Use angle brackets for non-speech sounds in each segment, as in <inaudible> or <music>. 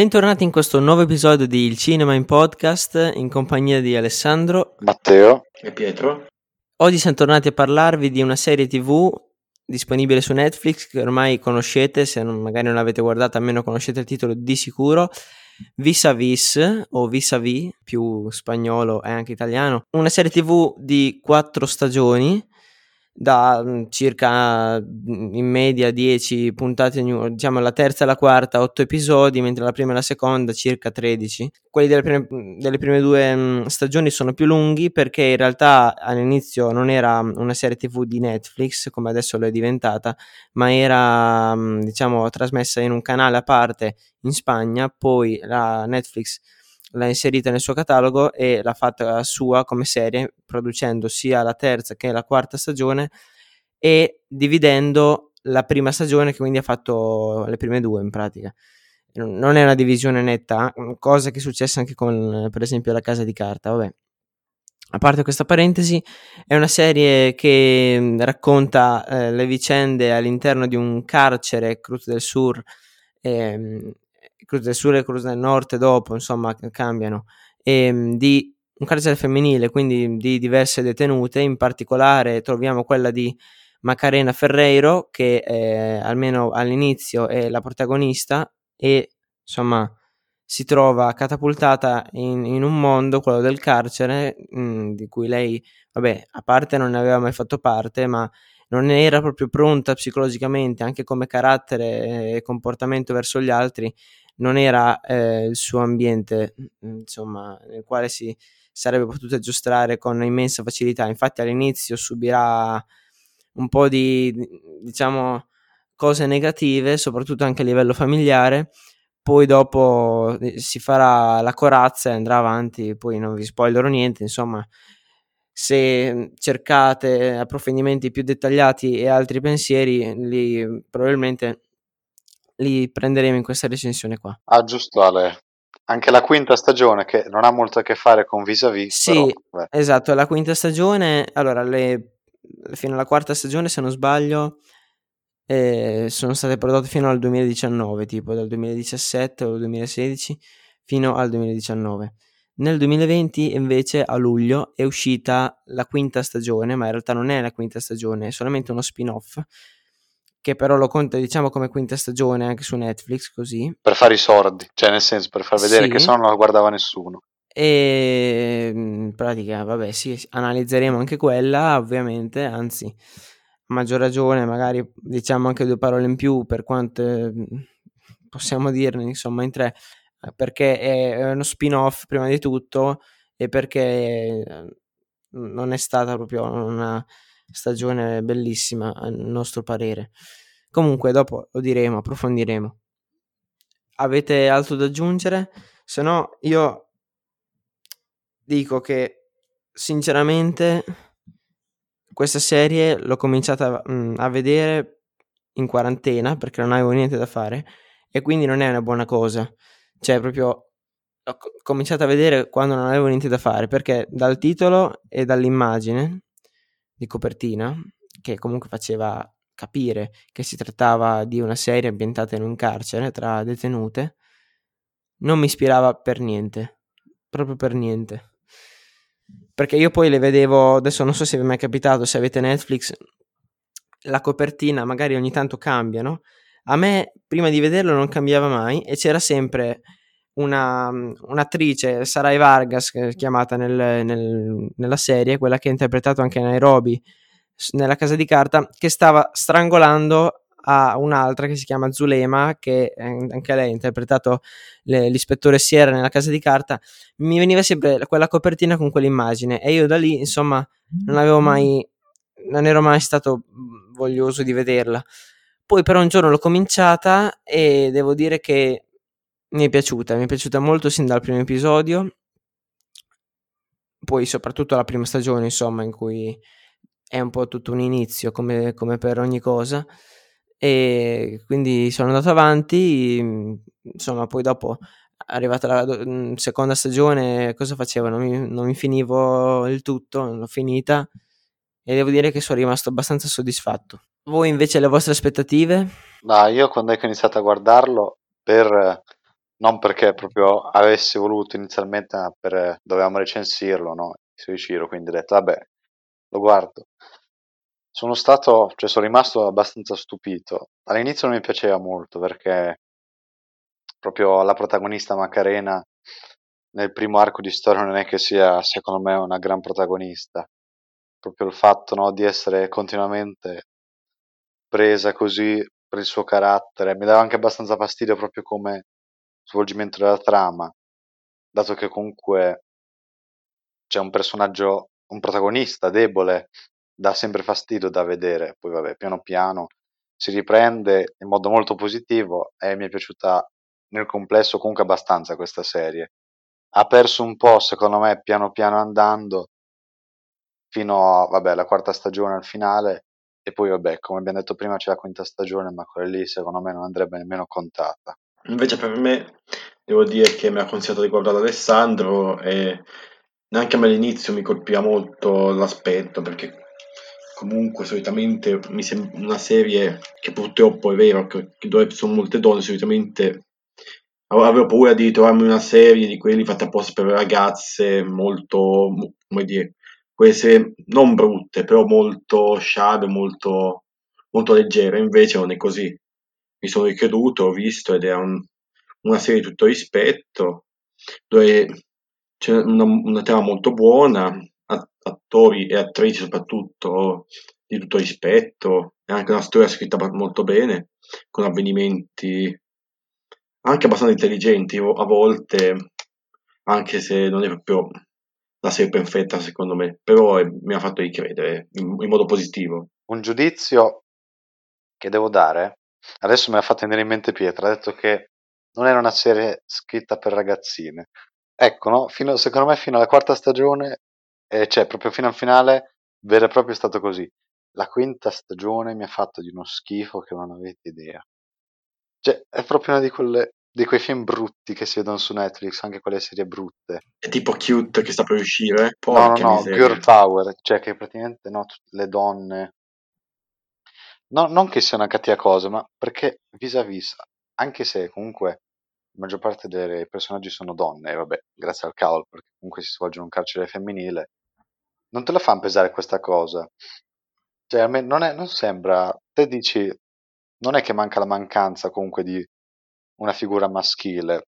Bentornati in questo nuovo episodio di Il Cinema in Podcast in compagnia di Alessandro, Matteo e Pietro. Oggi siamo tornati a parlarvi di una serie TV disponibile su Netflix che ormai conoscete, se non, magari non l'avete guardata almeno conoscete il titolo di sicuro, Vis a Vis o Vis a Vis, più spagnolo e anche italiano. Una serie TV di quattro stagioni da mm, circa mm, in media 10 puntate, diciamo la terza e la quarta 8 episodi, mentre la prima e la seconda circa 13. Quelli delle prime, mm, delle prime due stagioni sono più lunghi perché in realtà all'inizio non era una serie tv di Netflix come adesso lo è diventata, ma era diciamo trasmessa in un canale a parte in Spagna, poi la Netflix l'ha inserita nel suo catalogo e l'ha fatta sua come serie, producendo sia la terza che la quarta stagione e dividendo la prima stagione, che quindi ha fatto le prime due in pratica. Non è una divisione netta, cosa che è successa anche con, per esempio, La Casa di Carta. Vabbè. A parte questa parentesi, è una serie che racconta eh, le vicende all'interno di un carcere, Cruz del Sur, ehm, Cruz del Sud e Cruz del Nord dopo, insomma, cambiano, e, ehm, di un carcere femminile, quindi di diverse detenute, in particolare troviamo quella di Macarena Ferreiro, che eh, almeno all'inizio è la protagonista e insomma si trova catapultata in, in un mondo, quello del carcere, mh, mm, di cui lei, vabbè, a parte non ne aveva mai fatto parte, ma non era proprio pronta psicologicamente, anche come carattere e comportamento verso gli altri, non era eh, il suo ambiente, insomma, nel quale si sarebbe potuto aggiustare con immensa facilità. Infatti all'inizio subirà un po' di, diciamo, cose negative, soprattutto anche a livello familiare, poi dopo eh, si farà la corazza e andrà avanti, poi non vi spoilerò niente, insomma, se cercate approfondimenti più dettagliati e altri pensieri, lì probabilmente li prenderemo in questa recensione qua. Ah, giusto Ale. Anche la quinta stagione, che non ha molto a che fare con vis-a-vis. Sì, però, esatto, la quinta stagione, allora, le, fino alla quarta stagione, se non sbaglio, eh, sono state prodotte fino al 2019, tipo dal 2017 o 2016 fino al 2019. Nel 2020 invece a luglio è uscita la quinta stagione, ma in realtà non è la quinta stagione, è solamente uno spin-off che però lo conta diciamo come quinta stagione anche su Netflix così. Per fare i sordi, cioè nel senso per far vedere sì. che se no non la guardava nessuno. E in pratica, vabbè, sì, analizzeremo anche quella, ovviamente, anzi, a maggior ragione, magari diciamo anche due parole in più per quanto possiamo dirne, insomma, in tre, perché è uno spin-off prima di tutto e perché non è stata proprio una stagione bellissima a nostro parere. Comunque dopo lo diremo, approfondiremo. Avete altro da aggiungere? Se no io dico che sinceramente questa serie l'ho cominciata mh, a vedere in quarantena perché non avevo niente da fare e quindi non è una buona cosa. Cioè proprio ho cominciato a vedere quando non avevo niente da fare perché dal titolo e dall'immagine di copertina che comunque faceva capire che si trattava di una serie ambientata in un carcere tra detenute, non mi ispirava per niente, proprio per niente. Perché io poi le vedevo, adesso non so se vi è mai capitato, se avete Netflix, la copertina magari ogni tanto cambia, no? A me prima di vederlo non cambiava mai e c'era sempre una, un'attrice, Sarai Vargas, chiamata nel, nel, nella serie, quella che ha interpretato anche Nairobi nella casa di carta, che stava strangolando a un'altra che si chiama Zulema, che anche lei ha interpretato le, l'ispettore Sierra nella casa di carta. Mi veniva sempre quella copertina con quell'immagine e io da lì, insomma, non avevo mai, non ero mai stato voglioso di vederla. Poi però un giorno l'ho cominciata e devo dire che mi è piaciuta, mi è piaciuta molto sin dal primo episodio, poi soprattutto la prima stagione, insomma, in cui è un po' tutto un inizio, come, come per ogni cosa, e quindi sono andato avanti, insomma, poi dopo arrivata la mm, seconda stagione, cosa facevo? Non mi, non mi finivo il tutto, l'ho finita e devo dire che sono rimasto abbastanza soddisfatto. Voi invece le vostre aspettative? No, io quando ho iniziato a guardarlo per non perché proprio avessi voluto inizialmente, ma per, dovevamo recensirlo, no? Su Ciro, quindi ho detto, vabbè, lo guardo. Sono stato, cioè sono rimasto abbastanza stupito. All'inizio non mi piaceva molto perché proprio la protagonista Macarena nel primo arco di storia non è che sia, secondo me, una gran protagonista. Proprio il fatto no, di essere continuamente presa così per il suo carattere mi dava anche abbastanza fastidio proprio come svolgimento della trama, dato che comunque c'è un personaggio, un protagonista debole, dà sempre fastidio da vedere, poi vabbè, piano piano si riprende in modo molto positivo e mi è piaciuta nel complesso comunque abbastanza questa serie. Ha perso un po', secondo me, piano piano andando, fino a, vabbè, alla quarta stagione al finale, e poi vabbè, come abbiamo detto prima c'è la quinta stagione, ma quella lì secondo me non andrebbe nemmeno contata. Invece per me devo dire che mi ha consigliato di guardare Alessandro e neanche a me all'inizio mi colpiva molto l'aspetto perché comunque solitamente mi sembra una serie che purtroppo è vero che, dove sono molte donne solitamente avevo paura di trovarmi una serie di quelli fatti apposta per ragazze molto come dire quelle non brutte però molto sciabe molto molto leggere. Invece non è così mi sono ricreduto ho visto ed è un, una serie di tutto rispetto dove c'è una, una trama molto buona attori e attrici soprattutto di tutto rispetto, è anche una storia scritta molto bene, con avvenimenti anche abbastanza intelligenti a volte, anche se non è proprio la serie perfetta secondo me, però è, mi ha fatto ricredere in, in modo positivo. Un giudizio che devo dare, adesso me l'ha fatto venire in mente Pietro, ha detto che non era una serie scritta per ragazzine. Ecco, no? fino, secondo me fino alla quarta stagione e cioè, proprio fino al finale, vero e proprio è stato così. La quinta stagione mi ha fatto di uno schifo che non avete idea. Cioè, è proprio una di quelle di quei film brutti che si vedono su Netflix, anche quelle serie brutte. È tipo cute che sta per uscire? Porca no, no, no, girl power, cioè che praticamente no, le donne... No, non che sia una cattiva cosa, ma perché vis-à-vis, anche se comunque la maggior parte dei personaggi sono donne, e vabbè, grazie al cavolo, perché comunque si svolge in un carcere femminile, non te la fanno pesare questa cosa. Cioè, a me non, è, non sembra. Te dici, non è che manca la mancanza comunque di una figura maschile.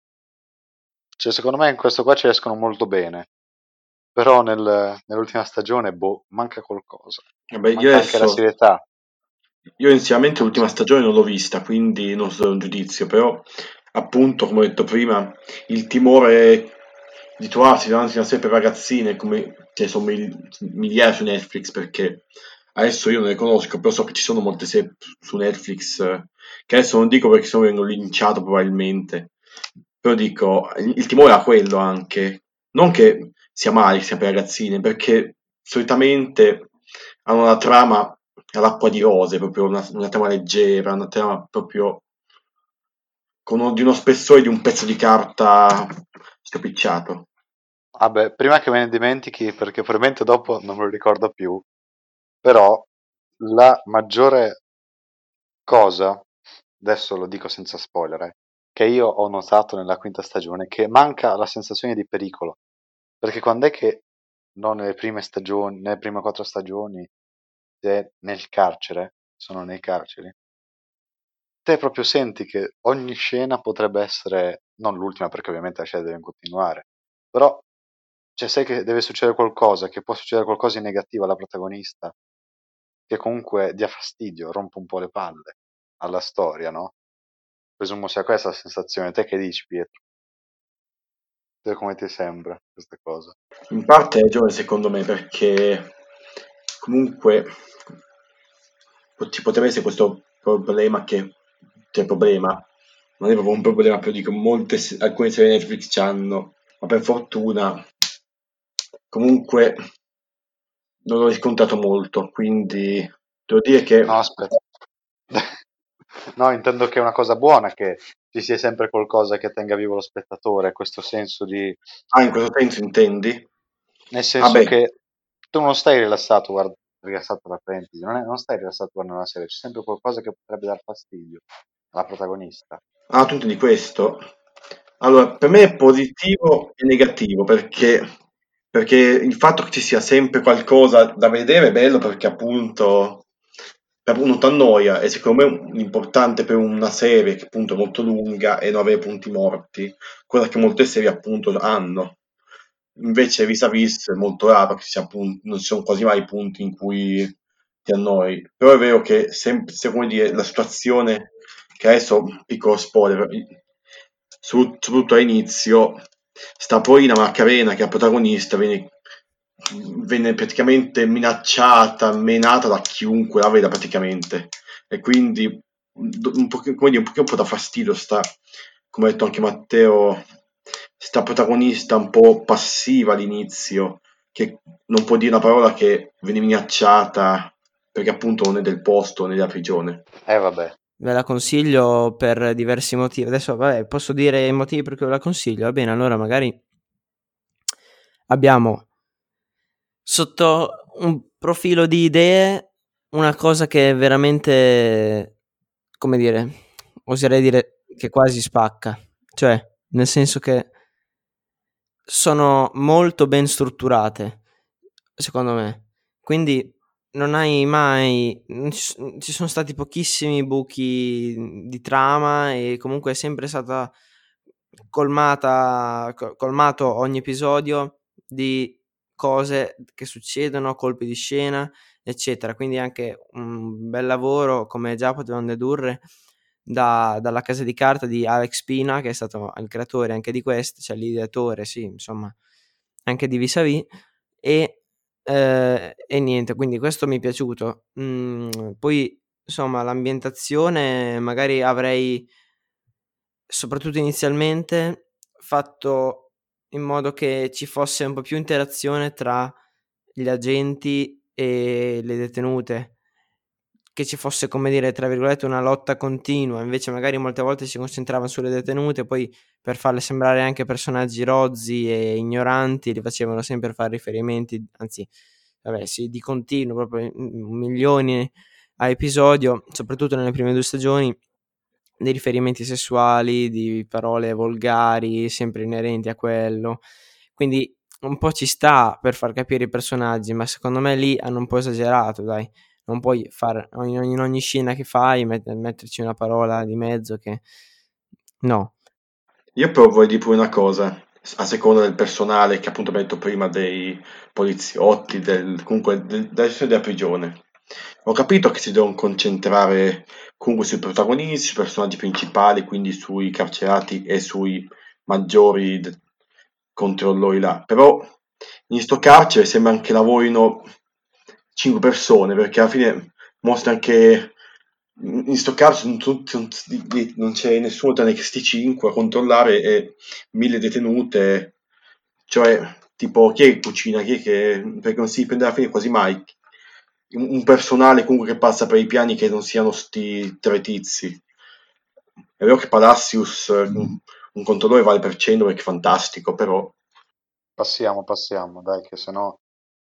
Cioè, secondo me in questo qua ci escono molto bene. Però nel, nell'ultima stagione, boh, manca qualcosa. Vabbè, manca io anche la serietà. Io inizialmente l'ultima stagione non l'ho vista, quindi non so un giudizio, però appunto, come ho detto prima, il timore di trovarsi davanti a una serie per ragazzine come ce ne sono migliaia su Netflix perché adesso io non le conosco però so che ci sono molte serie su Netflix che adesso non dico perché se no vengo linciato probabilmente però dico il timore è quello anche. Non che sia male sia per ragazzine perché solitamente hanno una trama all'acqua di rose proprio una, una trama leggera una trama proprio uno, di uno spessore di un pezzo di carta stropicciato Vabbè, prima che me ne dimentichi, perché probabilmente dopo non me lo ricordo più, però la maggiore cosa, adesso lo dico senza spoiler, eh, che io ho notato nella quinta stagione, che manca la sensazione di pericolo. Perché quando è che, non nelle prime stagioni, nelle prime quattro stagioni, te nel carcere, sono nei carceri, te proprio senti che ogni scena potrebbe essere, non l'ultima perché ovviamente la scena deve continuare, però cioè sai che deve succedere qualcosa, che può succedere qualcosa di negativo alla protagonista, che comunque dia fastidio, rompe un po' le palle alla storia, no? Presumo sia questa la sensazione. Te che dici, Pietro? Te come ti sembra questa cosa? In parte hai ragione secondo me, perché comunque ci potrebbe essere questo problema che c'è problema non è proprio un problema però dico molte alcune serie Netflix hanno ma per fortuna comunque non ho riscontrato molto, quindi devo dire che... No, aspetta. <laughs> no, intendo che è una cosa buona che ci sia sempre qualcosa che tenga vivo lo spettatore, questo senso di... Ah, in questo senso intendi? Nel senso ah, che tu non stai rilassato, guarda, rilassato la parentesi, non, è, non stai rilassato guardando una serie, c'è sempre qualcosa che potrebbe dar fastidio alla protagonista. Ah, tu di questo? Allora, per me è positivo e negativo perché, perché il fatto che ci sia sempre qualcosa da vedere è bello perché appunto, non ti annoia e secondo me l'importante per una serie che appunto è molto lunga è non avere punti morti, cosa che molte serie appunto hanno. Invece vis a vis è molto raro che sia appunto, non ci sono quasi mai punti in cui ti annoi. Però è vero che sempre, se, come dire, la situazione che adesso, piccolo spoiler, soprattutto all'inizio, sta Paolina Macarena, che è la protagonista, viene, viene praticamente minacciata, menata da chiunque la veda praticamente. E quindi un po', come dire, un po', un po' da fastidio sta, come ha detto anche Matteo, sta protagonista un po' passiva all'inizio, che non può dire una parola che viene minacciata perché appunto non è del posto, nella prigione. Eh vabbè. Ve la consiglio per diversi motivi. Adesso, vabbè, posso dire i motivi per cui ve la consiglio. Va bene, allora magari abbiamo sotto un profilo di idee una cosa che è veramente, come dire, oserei dire che quasi spacca. Cioè, nel senso che sono molto ben strutturate, secondo me. Quindi non hai mai ci sono stati pochissimi buchi di trama e comunque è sempre stata colmata colmato ogni episodio di cose che succedono, colpi di scena, eccetera. Quindi anche un bel lavoro come già potevano dedurre da, dalla casa di carta di Alex Pina, che è stato il creatore anche di questo, cioè l'ideatore, sì, insomma, anche di Vis-a-Vis, e Ehm, e niente, quindi questo mi è piaciuto. Mhmm, poi insomma l'ambientazione magari avrei soprattutto inizialmente, fatto in modo che ci fosse un po' più interazione tra gli agenti e le detenute che ci fosse, come dire, tra virgolette, una lotta continua, invece magari molte volte si concentrava sulle detenute, poi per farle sembrare anche personaggi rozzi e ignoranti, li facevano sempre fare riferimenti, anzi, vabbè, sì, di continuo, proprio milioni a episodio, soprattutto nelle prime due stagioni, dei riferimenti sessuali, di parole volgari, sempre inerenti a quello. Quindi un po' ci sta per far capire i personaggi, ma secondo me lì hanno un po' esagerato, dai non puoi fare in ogni scena che fai met- metterci una parola di mezzo che no. Io però vorrei dire pure una cosa, a seconda del personale che appunto abbiamo detto prima dei poliziotti, del, comunque del, della prigione. Ho capito che si devono concentrare comunque sui protagonisti, sui personaggi principali, quindi sui carcerati e sui maggiori controllori là. Però in sto carcere sembra anche lavorino 5 persone, perché alla fine mostra anche in sto caso non c'è nessuno tranne che questi 5 a controllare e mille detenute, cioè tipo chi è che cucina, chi è che perché non si prende alla fine quasi mai un personale comunque che passa per i piani che non siano sti tre tizi. È vero che Palacius un, un controllore vale per 100 perché è fantastico, però passiamo, passiamo, dai che sennò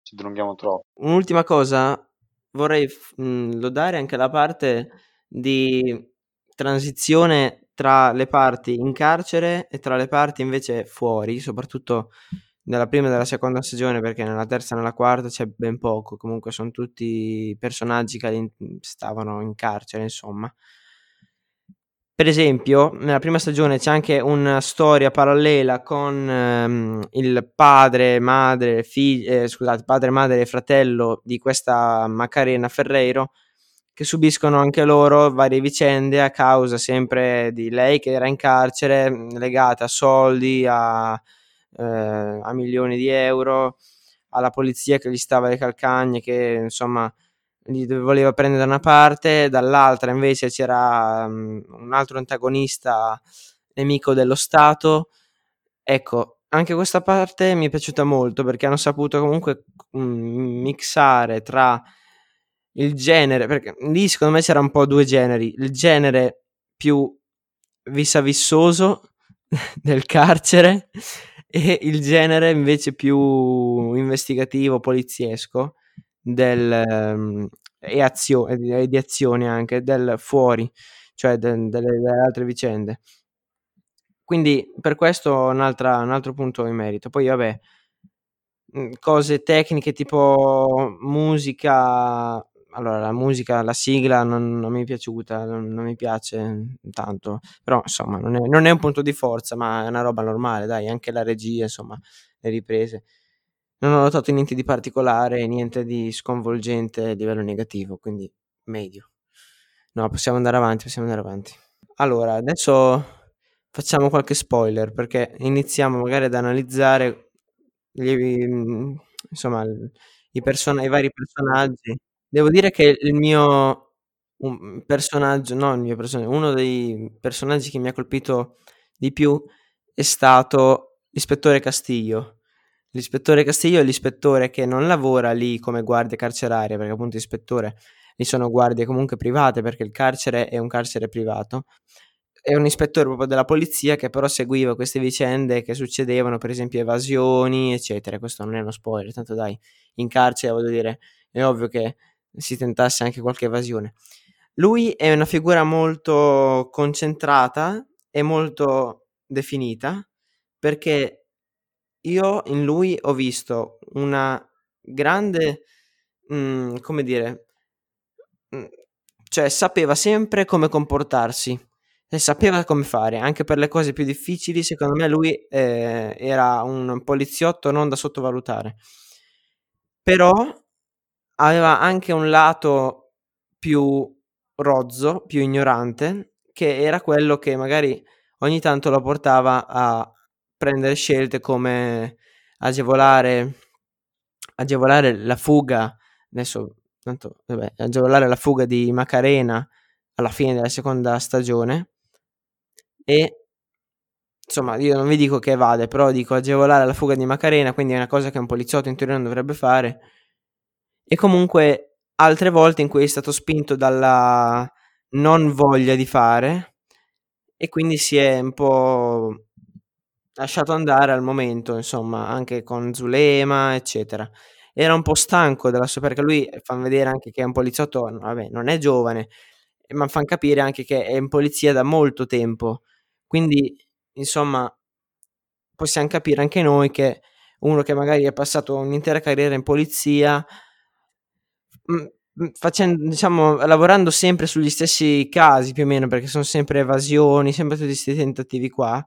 ci dilunghiamo troppo. Un'ultima cosa, vorrei mh, mhmm, lodare anche la parte di transizione tra le parti in carcere e tra le parti invece fuori, soprattutto nella prima e nella seconda stagione, perché nella terza e nella quarta c'è ben poco, comunque sono tutti personaggi che stavano in carcere, insomma. Per esempio, nella prima stagione c'è anche una storia parallela con ehm, il padre, madre, figlio, eh, scusate, padre, madre e fratello di questa Macarena Ferreiro che subiscono anche loro varie vicende a causa sempre di lei che era in carcere legata a soldi, a, eh, a milioni di euro, alla polizia che gli stava alle calcagne, che insomma li voleva prendere da una parte, dall'altra invece c'era um, un altro antagonista nemico dello Stato. Ecco, anche questa parte mi è piaciuta molto perché hanno saputo comunque um, mixare tra il genere, perché lì secondo me c'era un po' due generi, il genere più visavissoso <laughs> del carcere e il genere invece più investigativo, poliziesco del, um, e, azio- di azione anche del fuori, cioè de- delle, delle altre vicende. quindi per questo un, altro punto in merito. Poi vabbè, mm, cose tecniche tipo musica, allora la musica, la sigla non, non mi è piaciuta, non, non, mi piace tanto, però insomma non è, non è, un punto di forza, ma è una roba normale, dai, anche la regia, insomma, le riprese. Non ho notato niente di particolare, niente di sconvolgente a livello negativo, quindi medio. No, possiamo andare avanti, possiamo andare avanti. Allora, adesso facciamo qualche spoiler perché iniziamo magari ad analizzare gli, insomma, i, person- i vari personaggi. Devo dire che il mio un personaggio, no il mio personaggio, uno dei personaggi che mi ha colpito di più è stato l'ispettore Castiglio. L'ispettore Castiglio è l'ispettore che non lavora lì come guardia carceraria, perché appunto ispettore lì sono guardie comunque private, perché il carcere è un carcere privato. È un ispettore proprio della polizia che però seguiva queste vicende che succedevano, per esempio evasioni, eccetera. Questo non è uno spoiler, tanto dai, in carcere voglio dire, è ovvio che si tentasse anche qualche evasione. Lui è una figura molto concentrata e molto definita perché io in lui ho visto una grande, mh, come dire, mh, cioè sapeva sempre come comportarsi e sapeva come fare, anche per le cose più difficili, secondo me lui eh, era un poliziotto non da sottovalutare. Però aveva anche un lato più rozzo, più ignorante, che era quello che magari ogni tanto lo portava a prendere scelte come agevolare, agevolare la fuga, adesso tanto, vabbè, agevolare la fuga di Macarena alla fine della seconda stagione e insomma io non vi dico che vade, però dico agevolare la fuga di Macarena, quindi è una cosa che un poliziotto in teoria non dovrebbe fare. E comunque altre volte in cui è stato spinto dalla non voglia di fare e quindi si è un po' lasciato andare al momento, insomma, anche con Zulema, eccetera. Era un po' stanco della sua, perché lui fa vedere anche che è un poliziotto, vabbè, non è giovane, ma fa capire anche che è in polizia da molto tempo. Quindi, insomma, possiamo capire anche noi che uno che magari ha passato un'intera carriera in polizia facendo, diciamo, lavorando sempre sugli stessi casi più o meno, perché sono sempre evasioni, sempre tutti questi tentativi qua.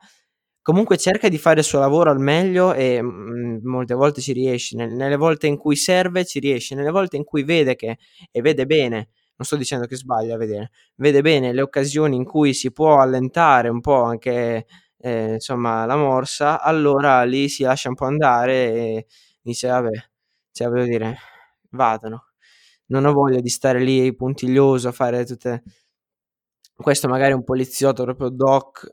Comunque cerca di fare il suo lavoro al meglio e mh, molte volte ci riesce, nelle volte in cui serve ci riesce, nelle volte in cui vede che e vede bene, non sto dicendo che sbaglia a vedere, vede bene le occasioni in cui si può allentare un po' anche eh, insomma la morsa, allora lì si lascia un po' andare e dice vabbè, cioè voglio dire, vadano. Non ho voglia di stare lì puntiglioso a fare tutte questo magari un poliziotto proprio doc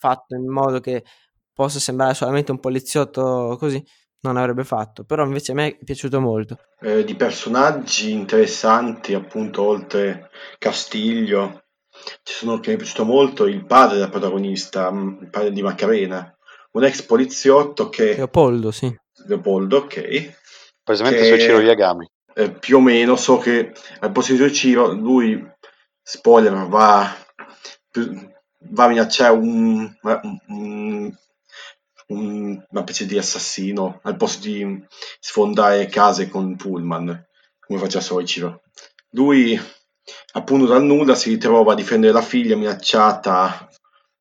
fatto in modo che possa sembrare solamente un poliziotto così non avrebbe fatto. Però invece a me è piaciuto molto. Eh, di personaggi interessanti appunto oltre Castiglio ci sono che mi è piaciuto molto il padre del protagonista mm, il padre di Macarena un ex poliziotto che Leopoldo sì. Leopoldo ok. Precisamente che... su Ciro Yagami. eh, più o meno so che al posto di Ciro lui, spoiler, va, va a minacciare un, un, un, una specie di assassino al posto di sfondare case con Pullman, come faceva solo Ciro. Lui, appunto dal nulla, si ritrova a difendere la figlia minacciata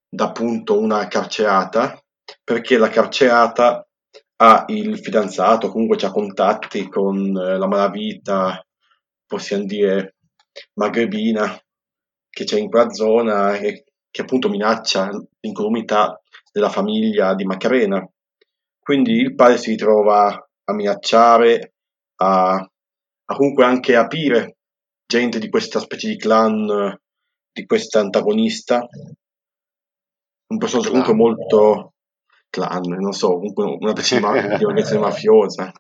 da appunto una carcerata, perché la carcerata ha il fidanzato, comunque ha contatti con eh, la malavita, possiamo dire magrebina, che c'è in quella zona e che appunto minaccia l'incolumità della famiglia di Macarena. Quindi il padre si ritrova a minacciare, a, a comunque anche aprire gente di questa specie di clan, di questa antagonista. Un personaggio comunque molto clan, non so, comunque una specie <laughs> di organizzazione mafiosa.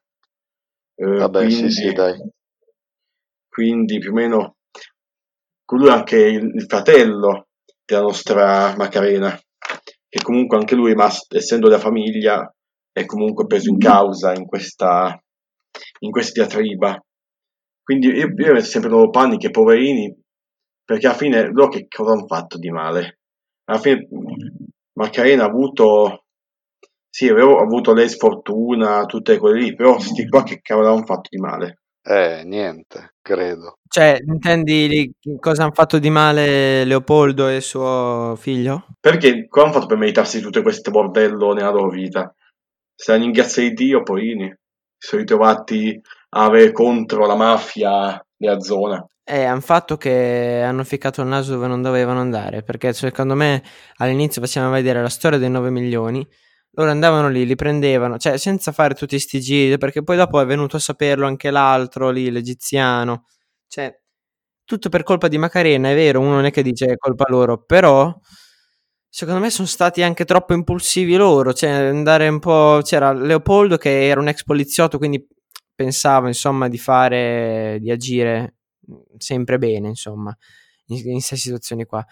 Eh, Vabbè, quindi, sì, sì, dai. Quindi più o meno lui anche il, il, fratello della nostra Macarena, che comunque anche lui, essendo della famiglia, è comunque preso in causa in questa, in questa diatriba. Quindi io, io metto sempre loro panni poverini, perché alla fine loro che cosa hanno fatto di male? Alla fine Macarena ha avuto sì, avevo avuto lei sfortuna, tutte quelle lì, però sti qua che cavolo hanno fatto di male? Eh, niente, credo. Cioè, intendi li- cosa hanno fatto di male Leopoldo e suo figlio? Perché cosa hanno fatto per meritarsi tutte queste bordello nella loro vita? Se hanno inghiazza di Dio, porini. Si sono ritrovati a avere contro la mafia nella zona. Eh, hanno fatto che hanno ficcato il naso dove non dovevano andare, perché secondo me all'inizio facevano vedere la storia dei 9 milioni, loro andavano lì, li prendevano, cioè senza fare tutti sti giri, perché poi dopo è venuto a saperlo anche l'altro lì, l'egiziano, cioè tutto per colpa di Macarena, è vero, uno non è che dice è colpa loro, però secondo me sono stati anche troppo impulsivi loro, cioè andare un po', c'era Leopoldo che era un ex poliziotto, quindi pensava insomma di fare, di agire sempre bene, insomma, in, in queste situazioni qua.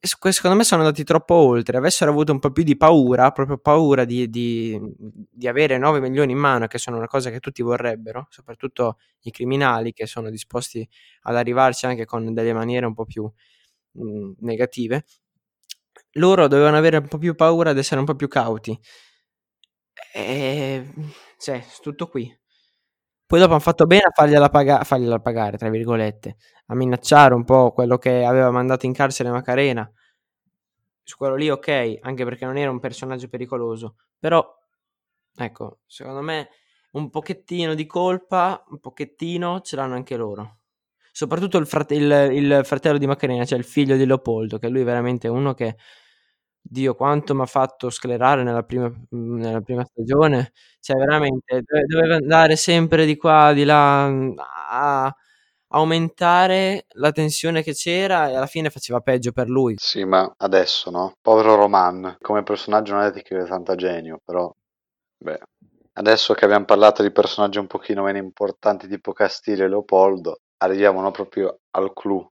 Secondo me sono andati troppo oltre. Avessero avuto un po' più di paura, proprio paura di, di, di, avere 9 milioni in mano, che sono una cosa che tutti vorrebbero, soprattutto i criminali che sono disposti ad arrivarci anche con delle maniere un po' più mh, negative. Loro dovevano avere un po' più paura ad essere un po' più cauti. E cioè, tutto qui. Poi dopo hanno fatto bene a fargliela, paga- fargliela pagare, tra virgolette, a minacciare un po' quello che aveva mandato in carcere Macarena. Su quello lì ok, anche perché non era un personaggio pericoloso. Però, ecco, secondo me un pochettino di colpa, un pochettino ce l'hanno anche loro. Soprattutto il, frate- il, il fratello di Macarena, cioè il figlio di Leopoldo, che lui è veramente uno che Dio quanto m'ha fatto sclerare nella prima mhmm, nella prima stagione. Cioè veramente dove doveva andare sempre di qua, di là, mhmm, a aumentare la tensione che c'era e alla fine faceva peggio per lui. Sì, ma adesso, no? Povero Roman, come personaggio non è che aveva tanta genio, però beh, adesso che abbiamo parlato di personaggi un pochino meno importanti tipo Castillo e Leopoldo, arriviamo no, proprio al clou.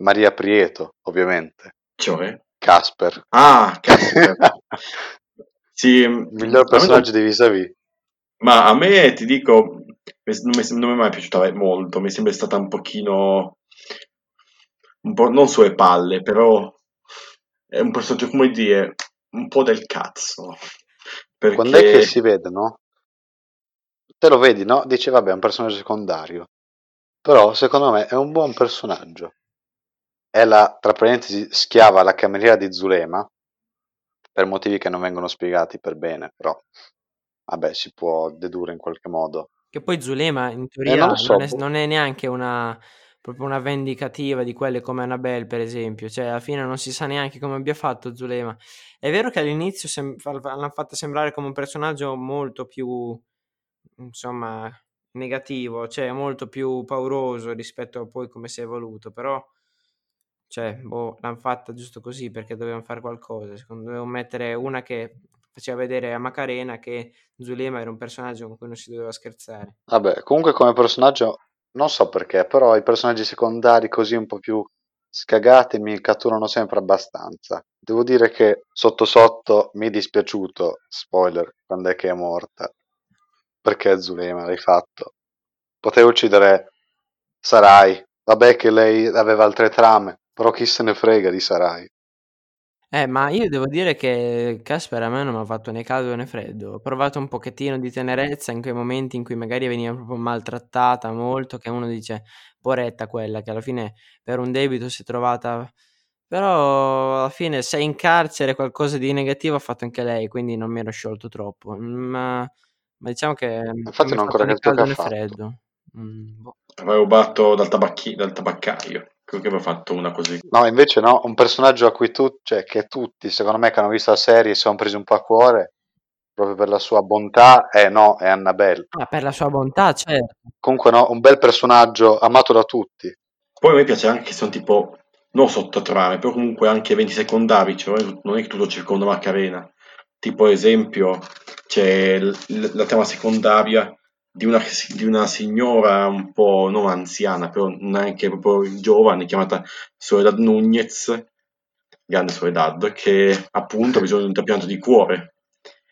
Maria Prieto, ovviamente. Cioè? Casper. Ah, Casper. <laughs> sì, miglior personaggio di vis-a-vis. Ma a me ti dico, non mi, non mi è mai piaciuta molto, mi sembra stata un pochino, un po', non sulle palle, però è un personaggio, come dire, un po' del cazzo. Perché... Quando è che si vede, no? Te lo vedi, no? Dice, vabbè, è un personaggio secondario. Però, secondo me, è un buon personaggio è la, tra parentesi, schiava la cameriera di Zulema, per motivi che non vengono spiegati per bene, però vabbè, si può dedurre in qualche modo. Che poi Zulema in teoria eh, non, so, non, è, boh. non, è, neanche una, proprio una vendicativa di quelle come Annabelle, per esempio, cioè alla fine non si sa neanche come abbia fatto Zulema. È vero che all'inizio sem- l'hanno fatta sembrare come un personaggio molto più, insomma, negativo, cioè molto più pauroso rispetto a poi come si è evoluto, però cioè, boh, l'hanno fatta giusto così perché dovevano fare qualcosa. Secondo me dovevano mettere una che faceva vedere a Macarena che Zulema era un personaggio con cui non si doveva scherzare. Vabbè, comunque come personaggio, non so perché, però i personaggi secondari così un po' più scagati mi catturano sempre abbastanza. Devo dire che sotto sotto mi è dispiaciuto, spoiler, quando è che è morta. Perché Zulema l'hai fatto? Potevo uccidere Sarai, vabbè che lei aveva altre trame, però chi se ne frega di Sarai. Eh, ma io devo dire che Casper a me non mi ha fatto né caldo né freddo. Ho provato un pochettino di tenerezza in quei momenti in cui magari veniva proprio maltrattata molto, che uno dice, poretta quella, che alla fine per un debito si è trovata... Però alla fine se in carcere qualcosa di negativo ha fatto anche lei, quindi non mi ero sciolto troppo. Ma, ma diciamo che Infatti non ho ancora che ha fatto. freddo. Mm, boh. Avevo rubato dal, tabacchi- dal tabaccaio. Credo che aveva fatto una così. No, invece no, un personaggio a cui tu, cioè, che tutti, secondo me, che hanno visto la serie, si sono presi un po' a cuore, proprio per la sua bontà, eh no, è Annabelle. Ah, per la sua bontà, certo. Comunque no, un bel personaggio amato da tutti. Poi a me piace anche che sono tipo, non sottotrame, però comunque anche eventi secondari, cioè non è che tutto circonda Macarena. Tipo, ad esempio, c'è l- la trama secondaria di una, di una signora un po' non anziana, però neanche proprio giovane, chiamata Soledad Nunez, grande Soledad, che appunto ha bisogno di un trapianto di cuore.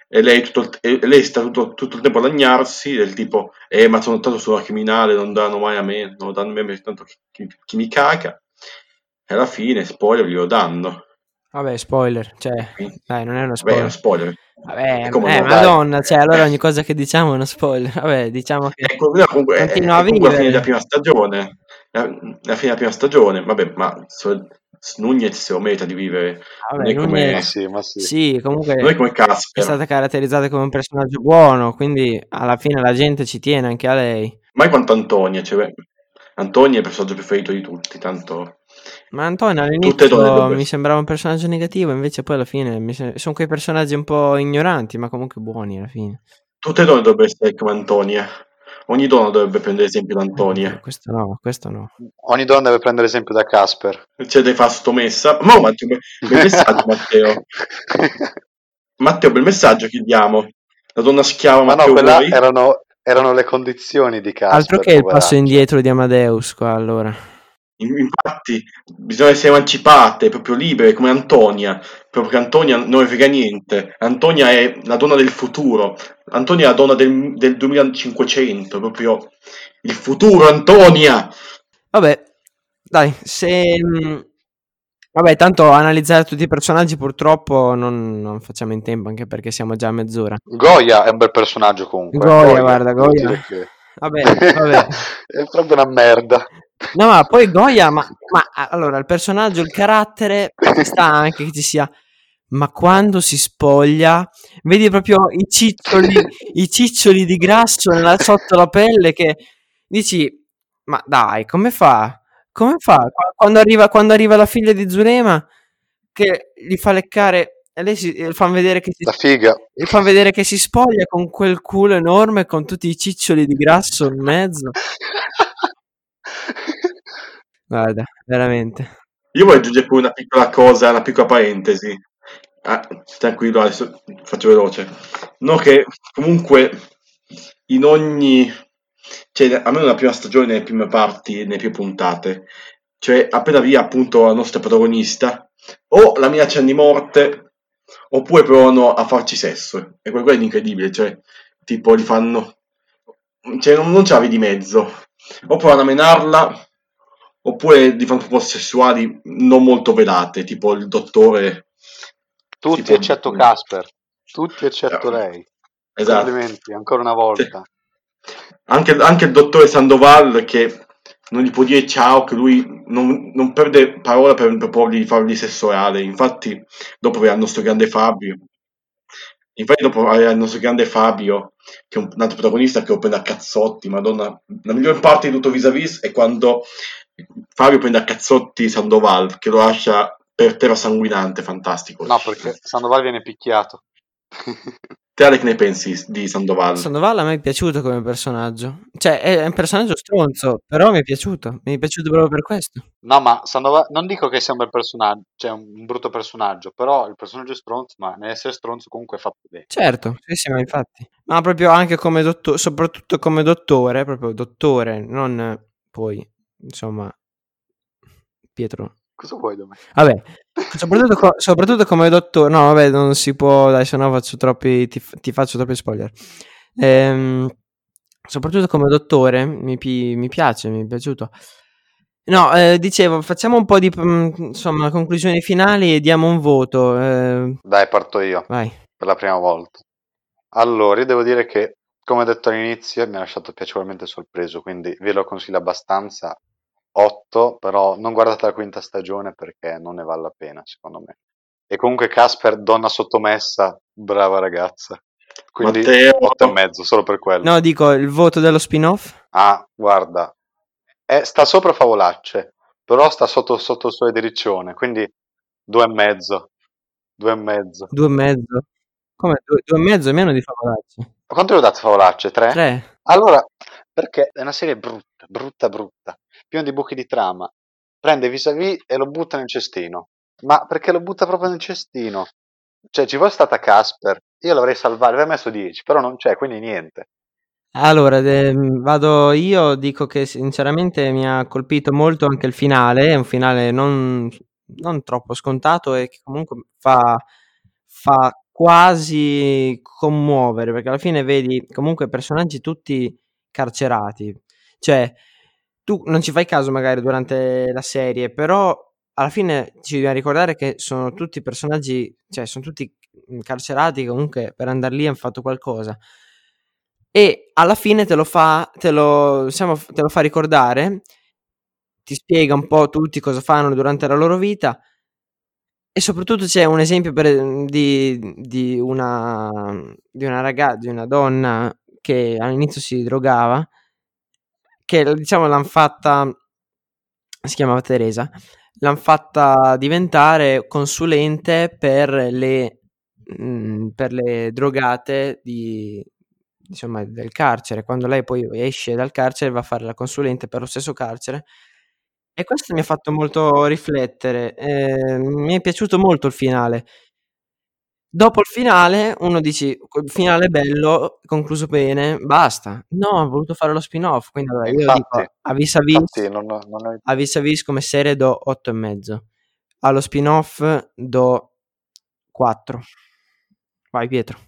E lei, tutto e lei sta tutto, tutto, il tempo a lagnarsi del tipo, eh ma sono tanto sulla criminale, non danno mai a me, non danno mai a me tanto chi, chi, chi mi caga. E alla fine, spoiler, glielo danno. Vabbè, spoiler, cioè, dai, non è uno Beh, è spoiler. uno spoiler. Vabbè, Come eh, madonna, cioè, allora ogni cosa che diciamo è uno spoiler. Vabbè, diciamo che Ecco, no, comunque, è, continua a è comunque la fine della vivere. prima stagione. La, la fine della prima stagione, vabbè, ma so- Nunez se lo merita di vivere. Vabbè, non è come, Ma Nunez, sì, ma sì. sì, comunque non è come è stata caratterizzata come un personaggio buono, quindi alla fine la gente ci tiene anche a lei. Mai quanto Antonia. Cioè, Antonia è il personaggio preferito di tutti, tanto... Ma Antonio Tutte donne all'inizio mi sembrava un personaggio negativo, invece poi alla fine mi sem- sono quei personaggi un po' ignoranti, ma comunque buoni alla fine. Tutte le donne dovrebbero essere come Antonia. Ogni donna dovrebbe prendere esempio da Eh, Antonia. questo no, questo no. Ogni donna deve prendere esempio da Casper. C'è dei fa stomessa. Ma Matteo, bel bel messaggio, <laughs> Matteo. Matteo, bel messaggio che diamo. La donna schiava, Ma no, Matteo, quella vuoi? erano, erano le condizioni di Casper. Altro che il passo indietro di Amadeus qua allora. In- Infatti, bisogna essere emancipate, proprio libere, come Antonia. Proprio che Antonia non ne frega niente. Antonia è la donna del futuro. Antonia è la donna del, del 2500. Proprio il futuro, Antonia. Vabbè, dai, se... mh, Vabbè, tanto analizzare tutti i personaggi purtroppo non, non facciamo in tempo, anche perché siamo già a mezz'ora. Goya è un bel personaggio comunque. Goya, guarda, devo Goya. che- Vabbè, vabbè. <laughs> è proprio una merda. No, ma poi Goya, ma, ma allora il personaggio, il carattere, sta anche che ci sia. Ma quando si spoglia, vedi proprio i ciccioli, i ciccioli di grasso nella- sotto la pelle che dici, ma dai, come fa? Come fa? Qua- Quando arriva, quando arriva la figlia di Zurema che gli fa leccare e lei si, e fanno vedere che si, La figa. fanno vedere che si spoglia con quel culo enorme con tutti i ciccioli di grasso in mezzo. <laughs> Guarda, veramente. Io voglio aggiungere pure una piccola cosa, una piccola parentesi. Ah, tranquillo, adesso faccio veloce. No, che comunque in ogni... Cioè, a me nella prima stagione, nelle prime parti, nelle prime puntate, cioè appena via appunto la nostra protagonista, o la minaccia di morte, oppure provano a farci sesso. E quello è incredibile, cioè, tipo, li fanno... Cioè, non, non ce la vedi di mezzo. O provano a menarla, oppure di fanno proposte sessuali non molto velate, tipo il dottore. Tutti tipo- eccetto Casper. Tutti eccetto Eh, lei. Esatto. Complimenti, ancora una volta. Anche, anche il dottore Sandoval che non gli può dire ciao, che lui non, non perde parola per proporgli di fargli sesso orale. Infatti, dopo aveva il nostro grande Fabio. Infatti, dopo aveva il nostro grande Fabio, che è un, un altro protagonista che lo prende a cazzotti. Madonna, la miglior parte di tutto vis-a-vis è quando Fabio prende a cazzotti Sandoval, che lo lascia per terra sanguinante. Fantastico. No, perché Sandoval viene picchiato. <laughs> Te Ale, che ne pensi di Sandoval? Sandoval a me è piaciuto come personaggio. Cioè, è un personaggio stronzo, però mi è piaciuto. Mi è piaciuto proprio per questo. No, ma Sandoval, non dico che sia un bel personaggio, cioè un brutto personaggio, però il personaggio è stronzo, ma nell'essere stronzo comunque è fatto bene. Certo, sì, sì, ma infatti. Ma proprio anche come dottore, soprattutto come dottore, proprio dottore, non poi, insomma, Pietro. Cosa vuoi da me? Vabbè, soprattutto, co- soprattutto come dottore, no, vabbè, non si può, dai, se no faccio troppi, ti, ti faccio troppi spoiler. Ehm, soprattutto come dottore, mi, pi- mi piace, mi è piaciuto. No, eh, dicevo, facciamo un po' di, mm, insomma, conclusioni finali e diamo un voto. eh, Dai, parto io, vai. per la prima volta. Allora, io devo dire che, come detto all'inizio, mi ha lasciato piacevolmente sorpreso, quindi ve lo consiglio abbastanza. 8, però non guardate la quinta stagione perché non ne vale la pena, secondo me. E comunque Casper, donna sottomessa, brava ragazza. Quindi Matteo. 8 e mezzo, solo per quello. No, dico il voto dello spin-off. Ah, guarda, eh, sta sopra Favolacce, però sta sotto, sotto il suo ediriccione, quindi due e mezzo, due e mezzo. Due e mezzo. Come? Due, due e mezzo è meno di Favolacci. Quanto gli ho dato Favolacce? Tre? Tre. Allora, perché è una serie brutta, brutta, brutta, piena di buchi di trama. Prende vis-à-vis e lo butta nel cestino. Ma perché lo butta proprio nel cestino? Cioè, ci fosse stata Casper, io l'avrei salvato, avrei messo 10, però non c'è, quindi niente. Allora, de- vado io, dico che sinceramente mi ha colpito molto anche il finale, è un finale non, non troppo scontato e che comunque fa, fa quasi commuovere, perché alla fine vedi comunque personaggi tutti carcerati, cioè tu non ci fai caso magari durante la serie, però alla fine ci dobbiamo ricordare che sono tutti personaggi, cioè sono tutti carcerati comunque per andare lì hanno fatto qualcosa. E alla fine te lo fa, te lo, diciamo, te lo fa ricordare, ti spiega un po' tutti cosa fanno durante la loro vita e soprattutto c'è un esempio per, di, di, una, di una ragazza, di una donna che all'inizio si drogava, che diciamo l'hanno fatta, si chiamava Teresa, l'hanno fatta diventare consulente per le, mh, mm, per le drogate di, insomma, del carcere. Quando lei poi esce dal carcere va a fare la consulente per lo stesso carcere e questo mi ha fatto molto riflettere. Ehm, mi è piaciuto molto il finale. Dopo il finale uno dici: "Quel finale bello, concluso bene, basta". No, ha voluto fare lo spin-off, quindi allora io Infatti, dico a vis a vis infatti non, non è... a vis a vis come serie do 8 e mezzo. Allo spin-off do 4. Vai Pietro.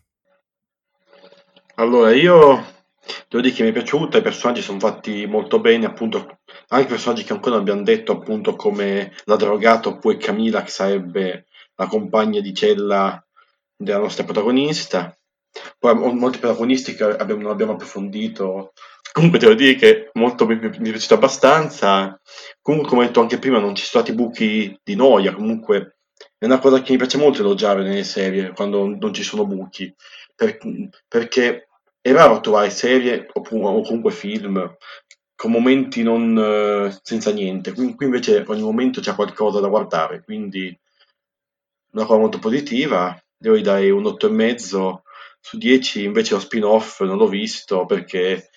Allora, io devo dire che mi è piaciuta, i personaggi sono fatti molto bene, appunto, anche personaggi che ancora non abbiamo detto, appunto, come la drogata oppure Camila, che sarebbe la compagna di cella della nostra protagonista. Poi molti protagonisti che abbiamo, abbiamo approfondito. Comunque devo dire che molto, mi, mi è piaciuto abbastanza. Comunque, come ho detto anche prima, non ci sono stati buchi di noia. Comunque è una cosa che mi piace molto elogiare nelle serie, quando non ci sono buchi. Per, perché è raro trovare serie oppure, o comunque film con momenti non, eh, senza niente. Qui, qui, invece ogni momento c'è qualcosa da guardare, quindi una cosa molto positiva. Devo dare un 8,5 su 10, invece lo spin-off non l'ho visto perché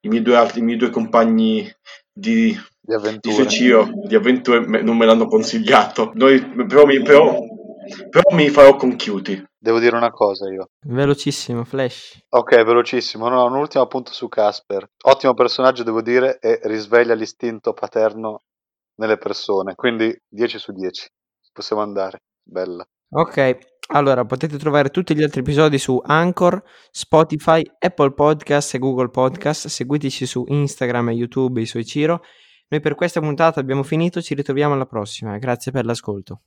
i miei due, altri, i miei due compagni di, di avventure, di, Cio, di avventure non me l'hanno consigliato. Noi, però, mi, però, però mi farò con Cutie. Devo dire una cosa io. Velocissimo, Flash. Ok, velocissimo. No, un ultimo appunto su Casper. Ottimo personaggio, devo dire, e risveglia l'istinto paterno nelle persone. Quindi 10 su 10. Possiamo andare. Bella. Ok, allora potete trovare tutti gli altri episodi su Anchor, Spotify, Apple Podcast e Google Podcast. Seguiteci su Instagram e YouTube, i suoi Ciro. Noi per questa puntata abbiamo finito, ci ritroviamo alla prossima. Grazie per l'ascolto.